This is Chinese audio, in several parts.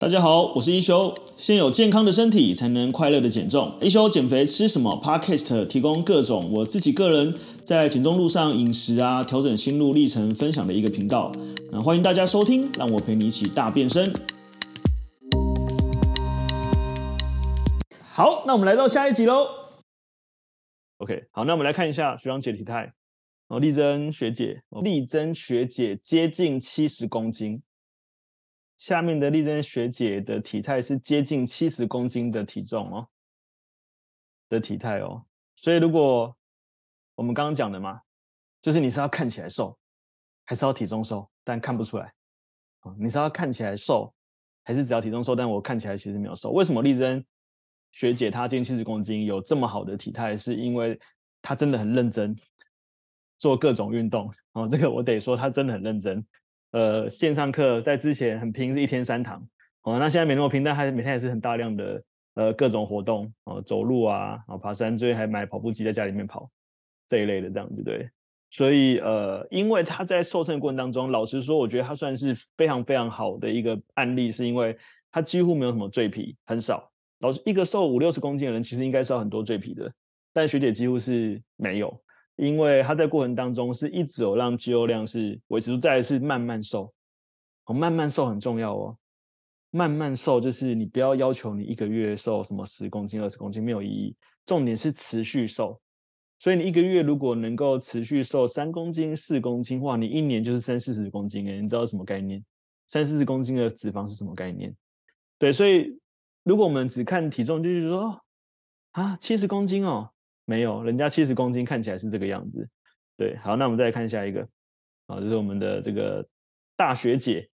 大家好，我是一休。先有健康的身体，才能快乐的减重。一休减肥吃什么？Podcast 提供各种我自己个人在减重路上饮食啊，调整心路历程分享的一个频道。那欢迎大家收听，让我陪你一起大变身。好，那我们来到下一集喽。OK，好，那我们来看一下学长姐体态。哦，丽珍学姐，丽珍学姐接近七十公斤。下面的丽珍学姐的体态是接近七十公斤的体重哦，的体态哦，所以如果我们刚刚讲的嘛，就是你是要看起来瘦，还是要体重瘦，但看不出来，你是要看起来瘦，还是只要体重瘦，但我看起来其实没有瘦？为什么丽珍学姐她接近七十公斤有这么好的体态？是因为她真的很认真做各种运动哦，这个我得说她真的很认真。呃，线上课在之前很拼，是一天三堂，哦，那现在没那么拼，但还每天还是很大量的呃各种活动，哦，走路啊，哦，爬山，最近还买跑步机在家里面跑这一类的这样子对，所以呃，因为他在瘦身的过程当中，老实说，我觉得他算是非常非常好的一个案例，是因为他几乎没有什么赘皮，很少。老实一个瘦五六十公斤的人，其实应该是要很多赘皮的，但学姐几乎是没有。因为他在过程当中是一直有让肌肉量是维持住，再是慢慢瘦，哦，慢慢瘦很重要哦，慢慢瘦就是你不要要求你一个月瘦什么十公斤、二十公斤没有意义，重点是持续瘦，所以你一个月如果能够持续瘦三公斤、四公斤，话，你一年就是三四十公斤诶，你知道什么概念？三四十公斤的脂肪是什么概念？对，所以如果我们只看体重，就是说啊，七十公斤哦。没有，人家七十公斤看起来是这个样子。对，好，那我们再来看下一个，啊，就是我们的这个大学姐，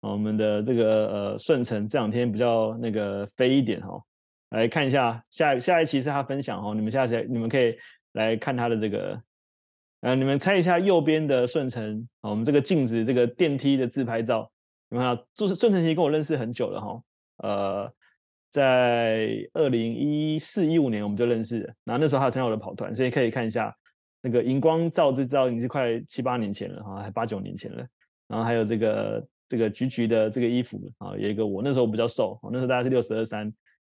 我们的这个呃顺成这两天比较那个飞一点哈，来看一下下下一期是他分享哈，你们下期你们可以来看他的这个，呃，你们猜一下右边的顺成，我们这个镜子这个电梯的自拍照，你们看，就是顺成其实跟我认识很久了哈，呃。在二零一四一五年我们就认识，然后那时候他参加我的跑团，所以可以看一下那个荧光照，就知道已经是快七八年前了哈，还八九年前了。然后还有这个这个橘橘的这个衣服啊，有一个我那时候比较瘦，那时候大概是六十二三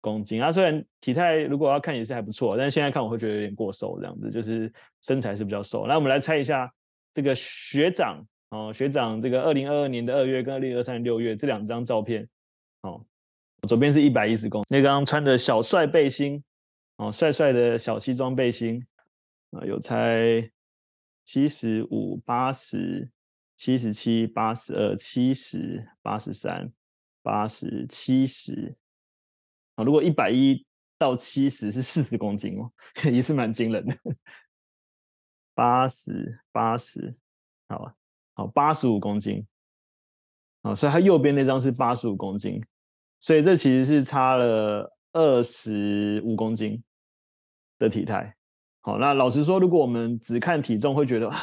公斤啊，虽然体态如果要看也是还不错，但是现在看我会觉得有点过瘦这样子，就是身材是比较瘦。来，我们来猜一下这个学长哦，学长这个二零二二年的二月跟二零二三年六月这两张照片哦。左边是一百一十公斤，那刚刚穿的小帅背心，哦，帅帅的小西装背心，啊，有猜七十五、八十、七十七、八十二、七十、八十三、八十、七十，啊，如果一百一到七十是四十公斤哦，也是蛮惊人的。八十、八十，好，好，八十五公斤，啊，所以他右边那张是八十五公斤。所以这其实是差了二十五公斤的体态。好，那老实说，如果我们只看体重，会觉得啊，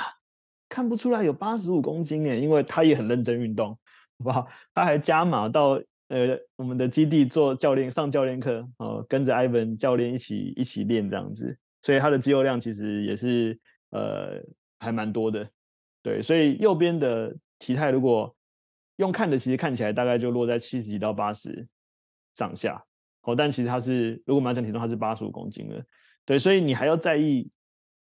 看不出来有八十五公斤耶，因为他也很认真运动，好不好？他还加码到呃我们的基地做教练，上教练课，哦，跟着 Ivan 教练一起一起练这样子，所以他的肌肉量其实也是呃还蛮多的。对，所以右边的体态如果。用看的其实看起来大概就落在七十几到八十上下，哦，但其实它是，如果我们讲体重，它是八十五公斤的，对，所以你还要在意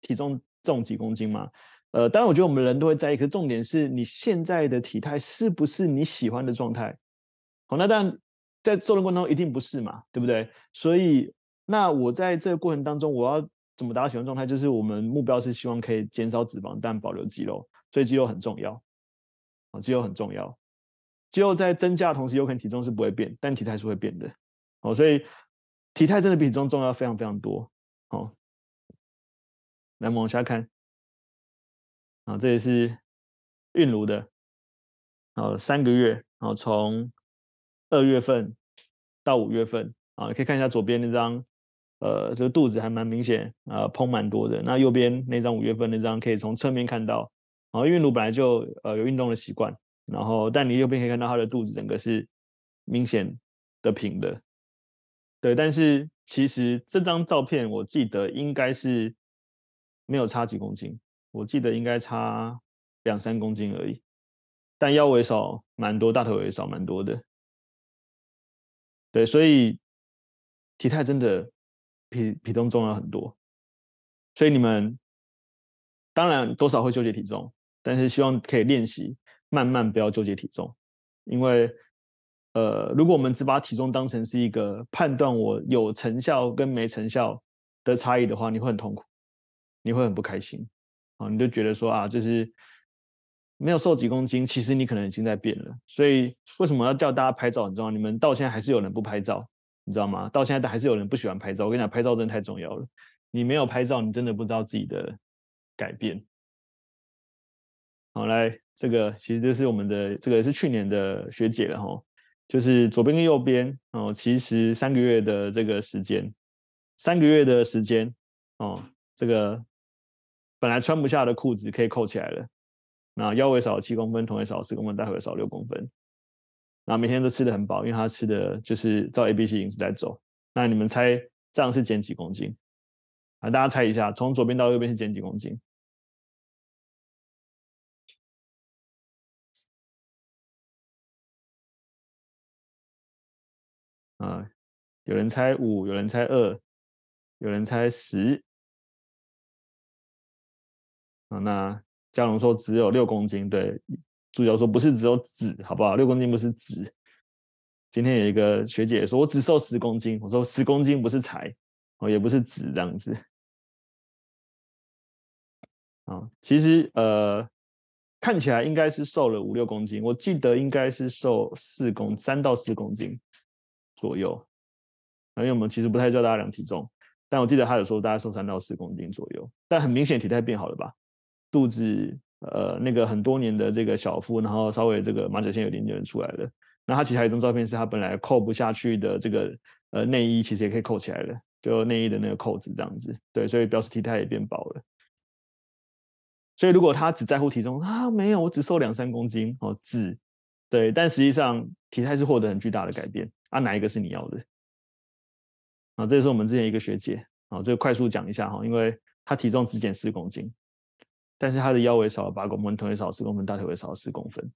体重重几公斤吗？呃，当然我觉得我们人都会在意，可是重点是你现在的体态是不是你喜欢的状态？好，那但在瘦的过程中一定不是嘛，对不对？所以那我在这个过程当中，我要怎么达到喜欢状态？就是我们目标是希望可以减少脂肪，但保留肌肉，所以肌肉很重要，啊，肌肉很重要。肌肉在增加的同时，有可能体重是不会变，但体态是会变的。哦，所以体态真的比体重重要非常非常多。哦，来我们往下看，啊，这也是韵如的，啊，三个月，啊，从二月份到五月份，啊，可以看一下左边那张，呃，这个肚子还蛮明显，啊，膨蛮多的。那右边那张五月份那张，可以从侧面看到，啊，韵如本来就呃有运动的习惯。然后，但你右边可以看到他的肚子整个是明显的平的，对。但是其实这张照片我记得应该是没有差几公斤，我记得应该差两三公斤而已。但腰围少蛮多，大腿围少蛮多的。对，所以体态真的比体重重要很多。所以你们当然多少会纠结体重，但是希望可以练习慢慢不要纠结体重，因为呃，如果我们只把体重当成是一个判断我有成效跟没成效的差异的话，你会很痛苦，你会很不开心啊，你就觉得说啊，就是没有瘦几公斤，其实你可能已经在变了。所以为什么要叫大家拍照很重要？你们到现在还是有人不拍照，你知道吗？到现在还是有人不喜欢拍照。我跟你讲，拍照真的太重要了。你没有拍照，你真的不知道自己的改变。好，来，这个其实就是我们的这个是去年的学姐了哈，就是左边跟右边哦，其实三个月的这个时间，三个月的时间哦，这个本来穿不下的裤子可以扣起来了，那腰围少了七公分，臀围少了四公分，大腿少了六公分，那每天都吃得很饱，因为他吃的就是照 A B C 饮食在走。那你们猜这样是减几公斤？啊，大家猜一下，从左边到右边是减几公斤？啊，有人猜五，有人猜二，有人猜十。啊，那嘉龙说只有六公斤，对，主角说不是只有脂，好不好？六公斤不是脂。今天有一个学姐说，我只瘦十公斤，我说十公斤不是柴，哦，也不是脂这样子。啊，其实呃，看起来应该是瘦了五六公斤，我记得应该是瘦四公三到四公斤左右。因为我们其实不太叫大家量体重，但我记得他有说大概瘦三到四公斤左右，但很明显体态变好了吧？肚子呃那个很多年的这个小腹，然后稍微这个马甲线有点点出来了。那他其实还有一张照片是他本来扣不下去的这个呃内衣，其实也可以扣起来了，就内衣的那个扣子这样子。对，所以表示体态也变薄了。所以，如果他只在乎体重啊，没有，我只瘦两三公斤哦，只对，但实际上体态是获得很巨大的改变啊，哪一个是你要的？啊，这也是我们之前一个学姐啊，这个快速讲一下哈，因为她体重只减四公斤，但是她的腰围少了八公分，臀围少了四公分，大腿围少了四公分。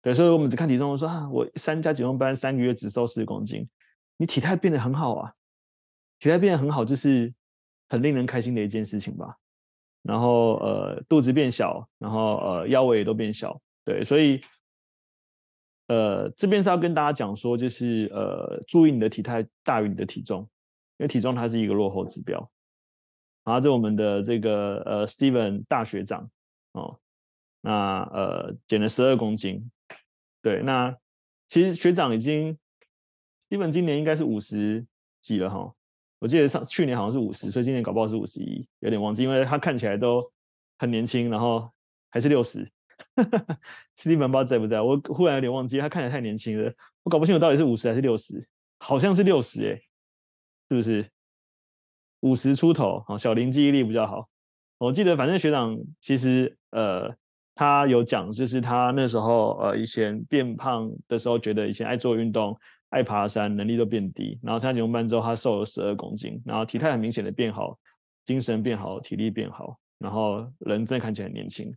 对，所以我们只看体重，我说啊，我参加减重班三个月只瘦四公斤，你体态变得很好啊，体态变得很好，就是很令人开心的一件事情吧。然后呃肚子变小，然后呃腰围也都变小，对，所以呃这边是要跟大家讲说，就是呃注意你的体态大于你的体重，因为体重它是一个落后指标。然后这我们的这个呃 Steven 大学长哦，那呃减了十二公斤，对，那其实学长已经 Steven 今年应该是五十几了哈。我记得上去年好像是五十，所以今年搞不好是五十一，有点忘记，因为他看起来都很年轻，然后还是六十。哈斯蒂芬不知道在不在，我忽然有点忘记，他看起来太年轻了，我搞不清楚到底是五十还是六十，好像是六十哎，是不是？五十出头，好，小林记忆力比较好。我记得反正学长其实呃，他有讲，就是他那时候呃以前变胖的时候，觉得以前爱做运动。爱爬山，能力都变低，然后参加减重班之后，他瘦了十二公斤，然后体态很明显的变好，精神变好，体力变好，然后人真的看起来很年轻。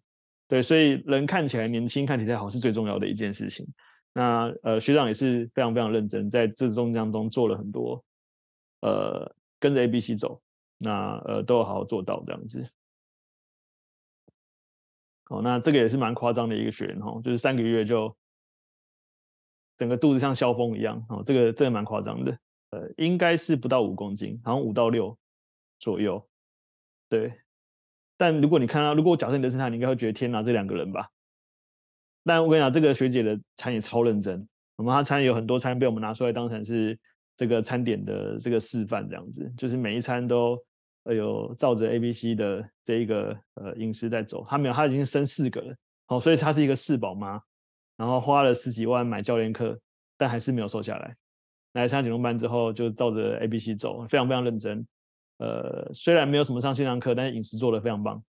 对，所以人看起来年轻，看体态好是最重要的一件事情。那呃学长也是非常非常认真，在这中当中做了很多，呃跟着 A B C 走，那呃都有好好做到这样子。哦，那这个也是蛮夸张的一个学员哈，就是三个月就。整个肚子像消风一样哦，这个这个蛮夸张的，呃，应该是不到五公斤，好像五到六左右，对。但如果你看到，如果我假设你的是他，你应该会觉得天哪，这两个人吧。但我跟你讲，这个学姐的餐也超认真，我们她餐有很多餐被我们拿出来当成是这个餐点的这个示范，这样子，就是每一餐都有照着 A B C 的这一个呃饮食在走。她没有，她已经生四个了，好，所以她是一个四宝妈。然后花了十几万买教练课，但还是没有瘦下来。来参加减重班之后，就照着 A、B、C 走，非常非常认真。呃，虽然没有什么上线上课，但是饮食做的非常棒。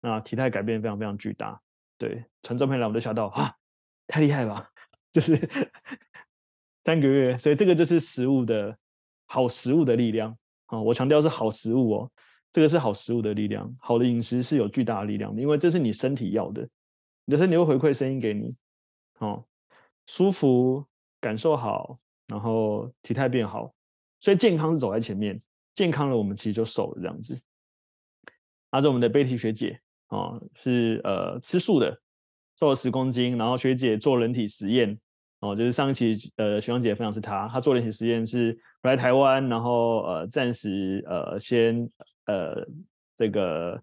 那体态改变非常非常巨大。对，传照片来我都吓到啊，太厉害了！就是 三个月，所以这个就是食物的好食物的力量啊！我强调是好食物哦，这个是好食物的力量。好的饮食是有巨大的力量的，因为这是你身体要的，你的身体会回馈声音给你。哦，舒服，感受好，然后体态变好，所以健康是走在前面，健康了我们其实就瘦了这样子。那是我们的贝蒂学姐哦，是呃吃素的，瘦了十公斤，然后学姐做人体实验哦，就是上一期呃学长姐分享是她，她做人体实验是来台湾，然后呃暂时呃先呃这个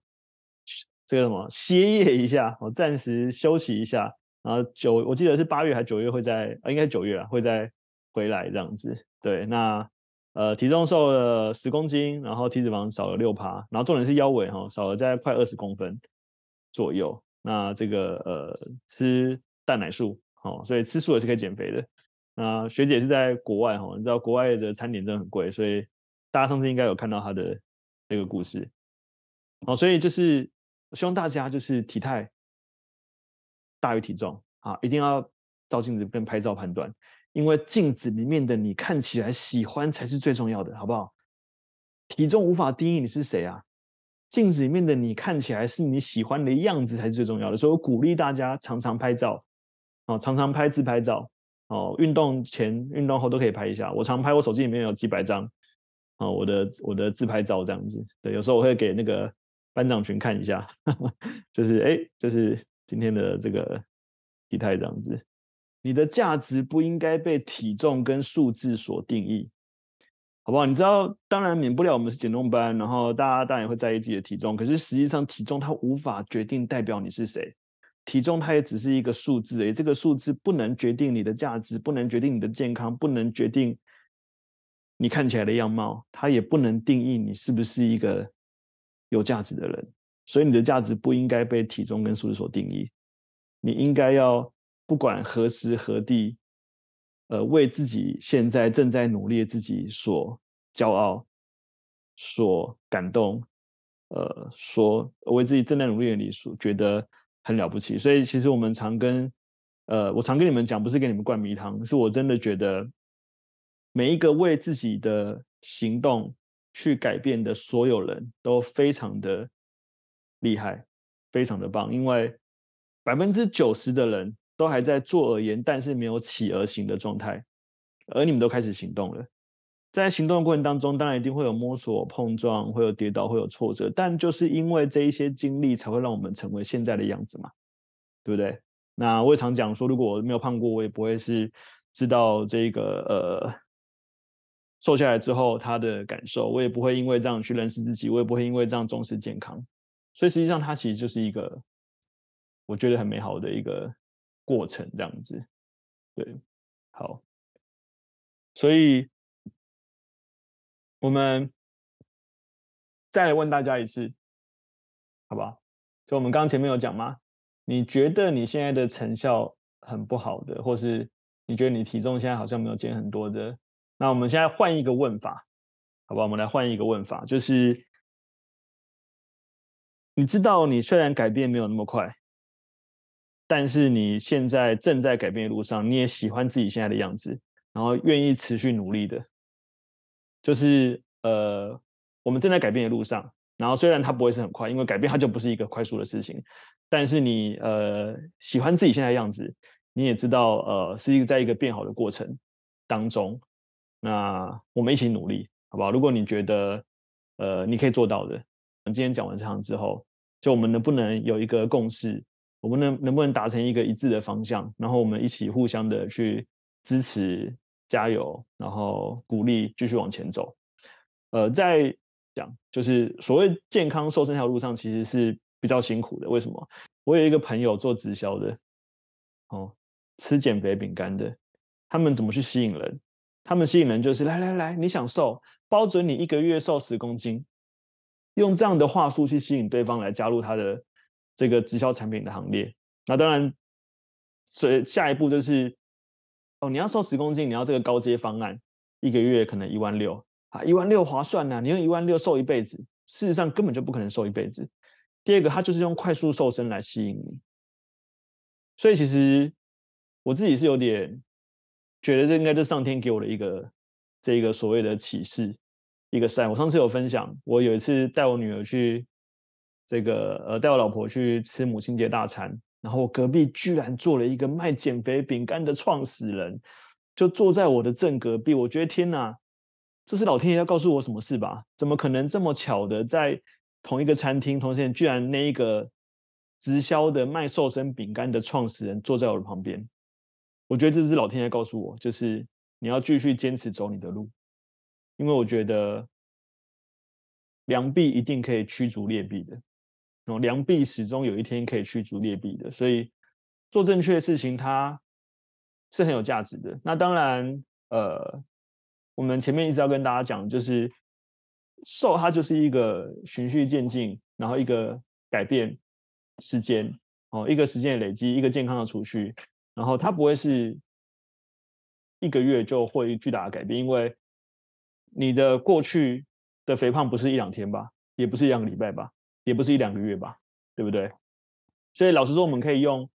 这个什么歇业一下，哦暂时休息一下，然后九我记得是八月还是九月会在，呃应该是九月啊会再回来这样子，对那。呃，体重瘦了十公斤，然后体脂肪少了六趴，然后重点是腰围哈少了在快二十公分左右。那这个呃吃蛋奶素，哦，所以吃素也是可以减肥的。那学姐是在国外哈，你知道国外的餐点真的很贵，所以大家上次应该有看到她的那个故事。哦，所以就是希望大家就是体态大于体重啊，一定要照镜子跟拍照判断。因为镜子里面的你看起来喜欢才是最重要的，好不好？体重无法定义你是谁啊，镜子里面的你看起来是你喜欢的样子才是最重要的。所以我鼓励大家常常拍照，哦，常常拍自拍照，哦，运动前、运动后都可以拍一下。我常拍，我手机里面有几百张，哦，我的我的自拍照这样子。对，有时候我会给那个班长群看一下，呵 呵就是哎，就是今天的这个体态这样子。你的价值不应该被体重跟数字所定义，好不好？你知道，当然免不了我们是减重班，然后大家当然会在意自己的体重。可是实际上，体重它无法决定代表你是谁，体重它也只是一个数字而。这个数字不能决定你的价值，不能决定你的健康，不能决定你看起来的样貌，它也不能定义你是不是一个有价值的人。所以，你的价值不应该被体重跟数字所定义，你应该要。不管何时何地，呃，为自己现在正在努力的自己所骄傲、所感动，呃，说为自己正在努力的你所觉得很了不起。所以，其实我们常跟，呃，我常跟你们讲，不是给你们灌迷汤，是我真的觉得每一个为自己的行动去改变的所有人都非常的厉害，非常的棒，因为百分之九十的人。都还在做而言，但是没有起而行的状态，而你们都开始行动了。在行动的过程当中，当然一定会有摸索、碰撞，会有跌倒，会有挫折，但就是因为这一些经历，才会让我们成为现在的样子嘛，对不对？那我也常讲说，如果我没有胖过，我也不会是知道这个呃瘦下来之后他的感受，我也不会因为这样去认识自己，我也不会因为这样重视健康。所以实际上，它其实就是一个我觉得很美好的一个。过程这样子，对，好，所以我们再来问大家一次，好不好？就我们刚前面有讲吗？你觉得你现在的成效很不好的，或是你觉得你体重现在好像没有减很多的，那我们现在换一个问法，好不好？我们来换一个问法，就是你知道你虽然改变没有那么快。但是你现在正在改变的路上，你也喜欢自己现在的样子，然后愿意持续努力的，就是呃，我们正在改变的路上。然后虽然它不会是很快，因为改变它就不是一个快速的事情。但是你呃喜欢自己现在的样子，你也知道呃是一个在一个变好的过程当中。那我们一起努力，好不好？如果你觉得呃你可以做到的，我们今天讲完这场之后，就我们能不能有一个共识？我们能能不能达成一个一致的方向，然后我们一起互相的去支持、加油，然后鼓励继续往前走。呃，在讲就是所谓健康瘦身这条路上，其实是比较辛苦的。为什么？我有一个朋友做直销的，哦，吃减肥饼干的，他们怎么去吸引人？他们吸引人就是来来来，你想瘦，包准你一个月瘦十公斤，用这样的话术去吸引对方来加入他的。这个直销产品的行列，那当然，所以下一步就是，哦，你要瘦十公斤，你要这个高阶方案，一个月可能一万六啊，一万六划算呐，你用一万六瘦一辈子，事实上根本就不可能瘦一辈子。第二个，他就是用快速瘦身来吸引你，所以其实我自己是有点觉得这应该就是上天给我的一个这一个所谓的启示，一个善。我上次有分享，我有一次带我女儿去。这个呃，带我老婆去吃母亲节大餐，然后我隔壁居然坐了一个卖减肥饼干的创始人，就坐在我的正隔壁。我觉得天哪，这是老天爷要告诉我什么事吧？怎么可能这么巧的在同一个餐厅，同时间居然那一个直销的卖瘦身饼干的创始人坐在我的旁边？我觉得这是老天爷告诉我，就是你要继续坚持走你的路，因为我觉得良币一定可以驱逐劣币的。哦，良币始终有一天可以驱逐劣币的，所以做正确的事情，它是很有价值的。那当然，呃，我们前面一直要跟大家讲，就是瘦它就是一个循序渐进，然后一个改变时间，哦，一个时间的累积，一个健康的储蓄，然后它不会是一个月就会巨大的改变，因为你的过去的肥胖不是一两天吧，也不是一两个礼拜吧。也不是一两个月吧，对不对？所以老实说，我们可以用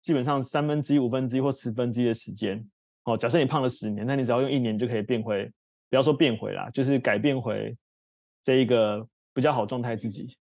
基本上三分之一、五分之一或十分之一的时间，哦，假设你胖了十年，那你只要用一年就可以变回，不要说变回啦，就是改变回这一个比较好状态自己，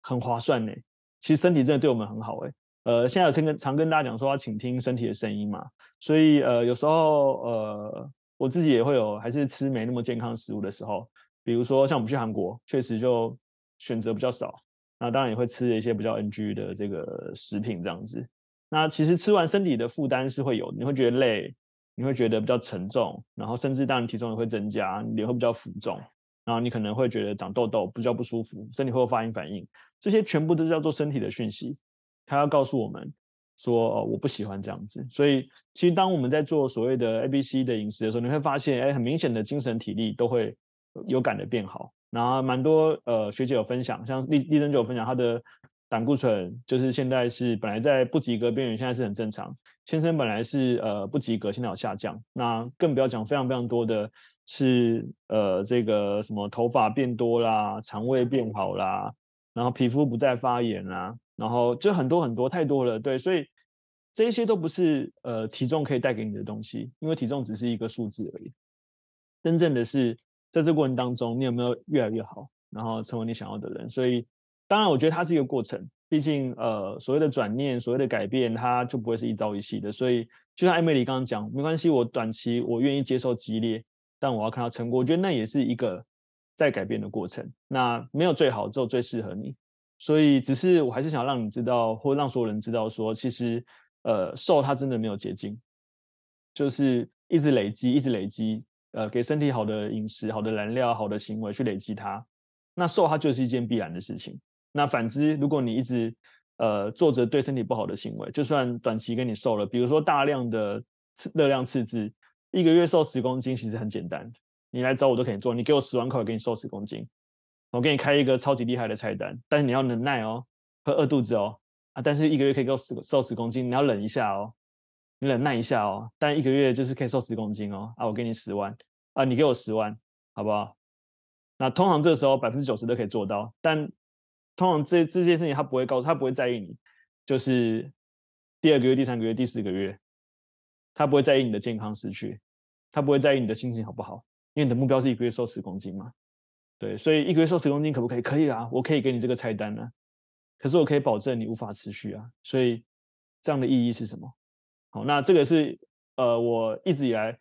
很划算呢。其实身体真的对我们很好诶。呃，现在有常跟常跟大家讲说要倾听身体的声音嘛，所以呃有时候呃我自己也会有还是吃没那么健康食物的时候，比如说像我们去韩国，确实就。选择比较少，那当然也会吃一些比较 NG 的这个食品这样子。那其实吃完身体的负担是会有，你会觉得累，你会觉得比较沉重，然后甚至当然体重也会增加，脸会比较浮肿，然后你可能会觉得长痘痘，比较不舒服，身体会有发炎反应，这些全部都叫做身体的讯息，它要告诉我们说，我不喜欢这样子。所以其实当我们在做所谓的 ABC 的饮食的时候，你会发现，哎，很明显的精神体力都会有感的变好。然后蛮多呃学姐有分享，像丽丽珍就有分享，她的胆固醇就是现在是本来在不及格边缘，现在是很正常。先生本来是呃不及格，现在有下降。那更不要讲非常非常多的是呃这个什么头发变多啦，肠胃变好啦，然后皮肤不再发炎啦，然后就很多很多太多了。对，所以这些都不是呃体重可以带给你的东西，因为体重只是一个数字而已。真正的是。在这过程当中，你有没有越来越好，然后成为你想要的人？所以，当然，我觉得它是一个过程。毕竟，呃，所谓的转念，所谓的改变，它就不会是一朝一夕的。所以，就像艾美丽刚刚讲，没关系，我短期我愿意接受激烈，但我要看到成果。我觉得那也是一个在改变的过程。那没有最好，只有最适合你。所以，只是我还是想让你知道，或让所有人知道，说其实，呃，瘦它真的没有捷径，就是一直累积，一直累积。呃，给身体好的饮食、好的燃料、好的行为去累积它，那瘦它就是一件必然的事情。那反之，如果你一直呃做着对身体不好的行为，就算短期给你瘦了，比如说大量的热量赤字，一个月瘦十公斤其实很简单，你来找我都可以做。你给我十万块，我给你瘦十公斤，我给你开一个超级厉害的菜单，但是你要能耐哦，会饿肚子哦啊，但是一个月可以给我十瘦十公斤，你要忍一下哦。你忍耐一下哦，但一个月就是可以瘦十公斤哦。啊，我给你十万啊，你给我十万，好不好？那通常这个时候百分之九十都可以做到，但通常这这些事情他不会告诉他不会在意你，就是第二个月、第三个月、第四个月，他不会在意你的健康失去，他不会在意你的心情好不好，因为你的目标是一个月瘦十公斤嘛。对，所以一个月瘦十公斤可不可以？可以啊，我可以给你这个菜单啊。可是我可以保证你无法持续啊。所以这样的意义是什么？好，那这个是呃，我一直以来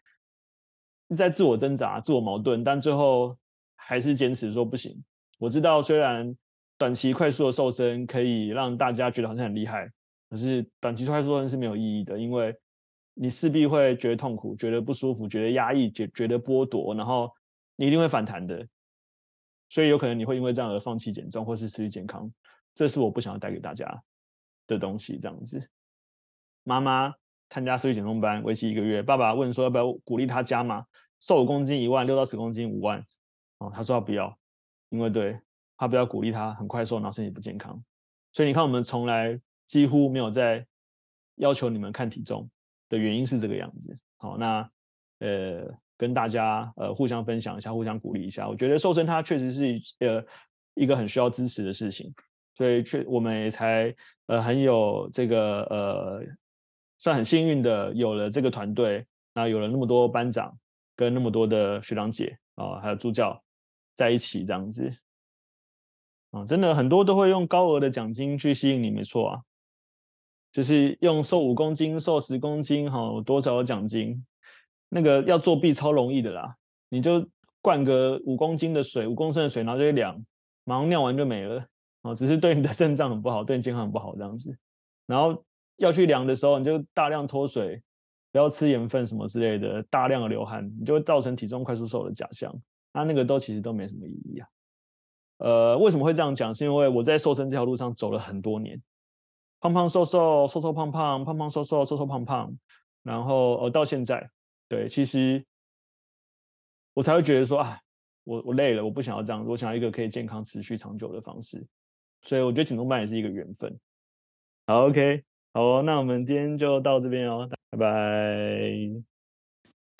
在自我挣扎、自我矛盾，但最后还是坚持说不行。我知道，虽然短期快速的瘦身可以让大家觉得好像很厉害，可是短期快速瘦身是没有意义的，因为你势必会觉得痛苦、觉得不舒服、觉得压抑、觉觉得剥夺，然后你一定会反弹的。所以有可能你会因为这样而放弃减重或是失去健康，这是我不想要带给大家的东西。这样子，妈妈。参加瘦体减重班，为期一个月。爸爸问说要不要鼓励他加码，瘦五公斤一万，六到十公斤五万。哦，他说他不要，因为对他不要鼓励他很快瘦，然后身体不健康。所以你看，我们从来几乎没有在要求你们看体重的原因是这个样子。好，那呃跟大家呃互相分享一下，互相鼓励一下。我觉得瘦身它确实是呃一个很需要支持的事情，所以确我们也才呃很有这个呃。算很幸运的，有了这个团队，那有了那么多班长跟那么多的学长姐啊，还有助教在一起这样子，啊，真的很多都会用高额的奖金去吸引你，没错啊，就是用瘦五公斤、瘦十公斤，哈，多少奖金？那个要作弊超容易的啦，你就灌个五公斤的水，五公升的水，然后就一量，马上尿完就没了啊，只是对你的 肾脏很不好，对你健康很不好这样子。然后要去量的时候，你就大量脱水，不要吃盐分什么之类的，大量的流汗，你就会造成体重快速瘦的假象。那那个都其实都没什么意义啊。呃，为什么会这样讲？是因为我在瘦身这条路上走了很多年，胖胖瘦瘦，瘦瘦胖胖，胖胖瘦瘦，瘦瘦胖胖，然后呃到现在，对，其实我才会觉得说啊，我我累了，我不想要这样，我想要一个可以健康持续长久的方式。所以我觉得减重班也是一个缘分。好，OK，好哦，那我们今天就到这边哦，拜拜。